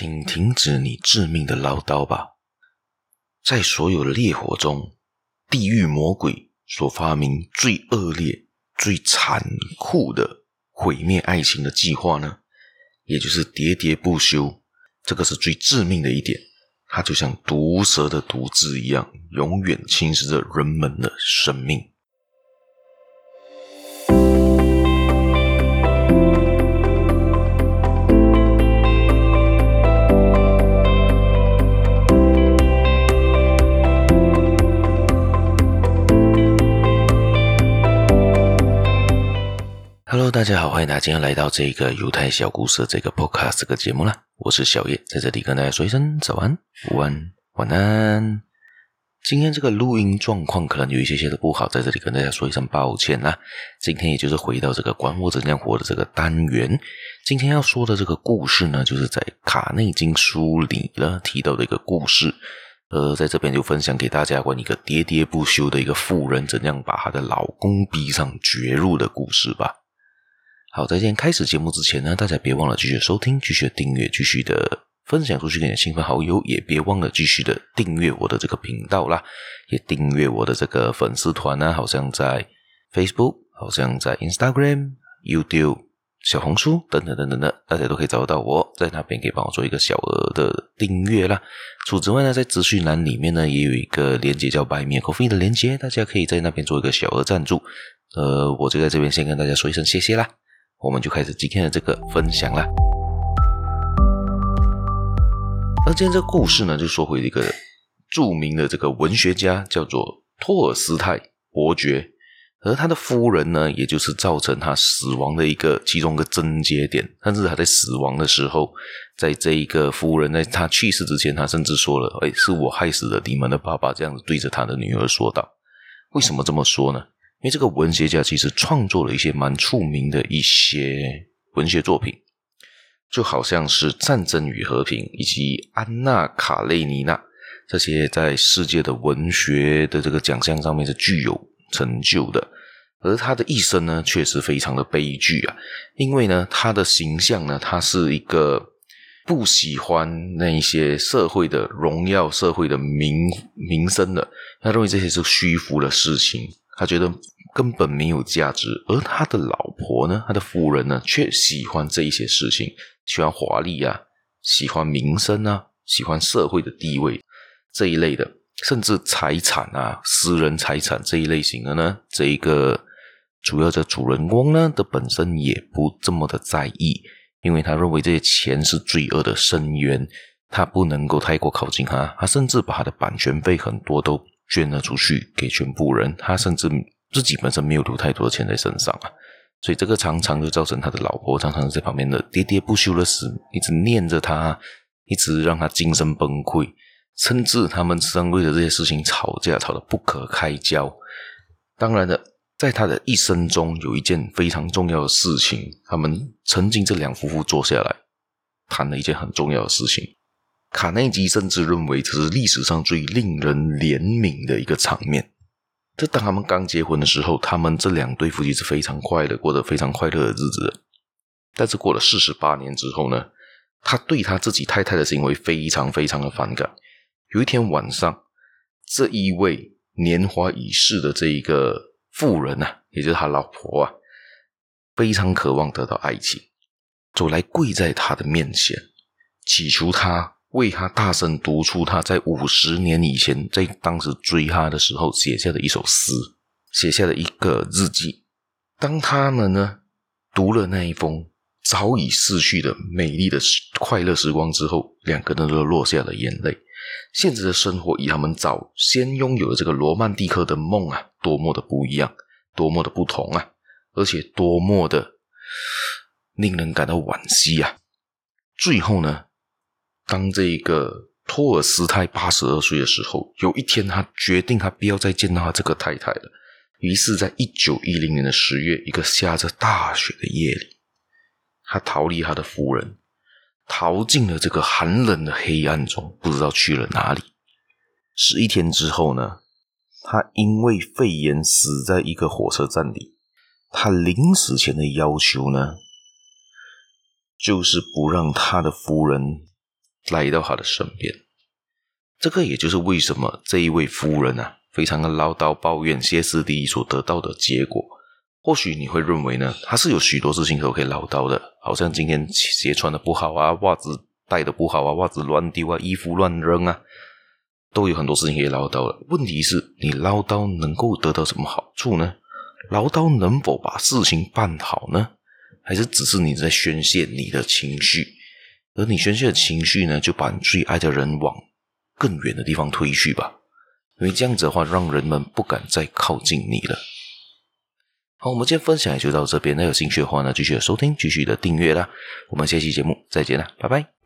请停止你致命的唠叨吧！在所有烈火中，地狱魔鬼所发明最恶劣、最残酷的毁灭爱情的计划呢，也就是喋喋不休。这个是最致命的一点，它就像毒蛇的毒汁一样，永远侵蚀着人们的生命。大家好，欢迎大家今天来到这个犹太小故事这个 Podcast 这个节目啦。我是小叶，在这里跟大家说一声早安、午安、晚安。今天这个录音状况可能有一些些的不好，在这里跟大家说一声抱歉啦。今天也就是回到这个管我怎样活的这个单元。今天要说的这个故事呢，就是在卡内金书里呢提到的一个故事。呃，在这边就分享给大家关于一个喋喋不休的一个妇人怎样把她的老公逼上绝路的故事吧。好，在今天开始节目之前呢，大家别忘了继续收听、继续订阅、继续的分享出去给你的亲朋好友，也别忘了继续的订阅我的这个频道啦，也订阅我的这个粉丝团呢，好像在 Facebook，好像在 Instagram、YouTube、小红书等等等等的，大家都可以找得到我，在那边可以帮我做一个小额的订阅啦。除此之外呢，在资讯栏里面呢，也有一个连接叫 Buy Me a Coffee 的连接，大家可以在那边做一个小额赞助。呃，我就在这边先跟大家说一声谢谢啦。我们就开始今天的这个分享啦。而今天这个故事呢，就说回一个著名的这个文学家，叫做托尔斯泰伯爵，而他的夫人呢，也就是造成他死亡的一个其中一个症结点。但是他在死亡的时候，在这一个夫人在他去世之前，他甚至说了：“哎，是我害死了你们的爸爸。”这样子对着他的女儿说道。为什么这么说呢？因为这个文学家其实创作了一些蛮出名的一些文学作品，就好像是《战争与和平》以及《安娜·卡列尼娜》这些在世界的文学的这个奖项上面是具有成就的。而他的一生呢，确实非常的悲剧啊！因为呢，他的形象呢，他是一个不喜欢那一些社会的荣耀、社会的名名声的，他认为这些是虚浮的事情。他觉得根本没有价值，而他的老婆呢，他的夫人呢，却喜欢这一些事情，喜欢华丽啊，喜欢名声啊，喜欢社会的地位这一类的，甚至财产啊，私人财产这一类型的呢，这一个主要的主人公呢的本身也不这么的在意，因为他认为这些钱是罪恶的深渊，他不能够太过靠近他，他甚至把他的版权费很多都。捐了出去给全部人，他甚至自己本身没有留太多的钱在身上啊，所以这个常常就造成他的老婆常常在旁边的喋喋不休的死，一直念着他，一直让他精神崩溃，甚至他们常为了这些事情吵架，吵得不可开交。当然的，在他的一生中有一件非常重要的事情，他们曾经这两夫妇坐下来谈了一件很重要的事情。卡内基甚至认为这是历史上最令人怜悯的一个场面。这当他们刚结婚的时候，他们这两对夫妻是非常快乐，过得非常快乐的日子。但是过了四十八年之后呢，他对他自己太太的行为非常非常的反感。有一天晚上，这一位年华已逝的这一个妇人啊，也就是他老婆啊，非常渴望得到爱情，走来跪在他的面前，祈求他。为他大声读出他在五十年以前，在当时追他的时候写下的一首诗，写下的一个日记。当他们呢读了那一封早已逝去的美丽的快乐时光之后，两个人都落下了眼泪。现实的生活与他们早先拥有的这个罗曼蒂克的梦啊，多么的不一样，多么的不同啊，而且多么的令人感到惋惜啊！最后呢，当这一个托尔斯泰八十二岁的时候，有一天他决定他不要再见到他这个太太了。于是，在一九一零年的十月，一个下着大雪的夜里，他逃离他的夫人，逃进了这个寒冷的黑暗中，不知道去了哪里。十一天之后呢，他因为肺炎死在一个火车站里。他临死前的要求呢，就是不让他的夫人。来到他的身边。这个也就是为什么这一位夫人啊，非常的唠叨抱怨歇斯底里所得到的结果。或许你会认为呢，他是有许多事情都可以唠叨的，好像今天鞋穿的不好啊，袜子带的不好啊，袜子乱丢啊，衣服乱扔啊，都有很多事情可以唠叨的。问题是，你唠叨能够得到什么好处呢？唠叨能否把事情办好呢？还是只是你在宣泄你的情绪？而你宣泄的情绪呢，就把你最爱的人往更远的地方推去吧，因为这样子的话，让人们不敢再靠近你了。好，我们今天分享也就到这边。那有兴趣的话呢，继续的收听，继续的订阅啦。我们下期节目再见啦，拜拜。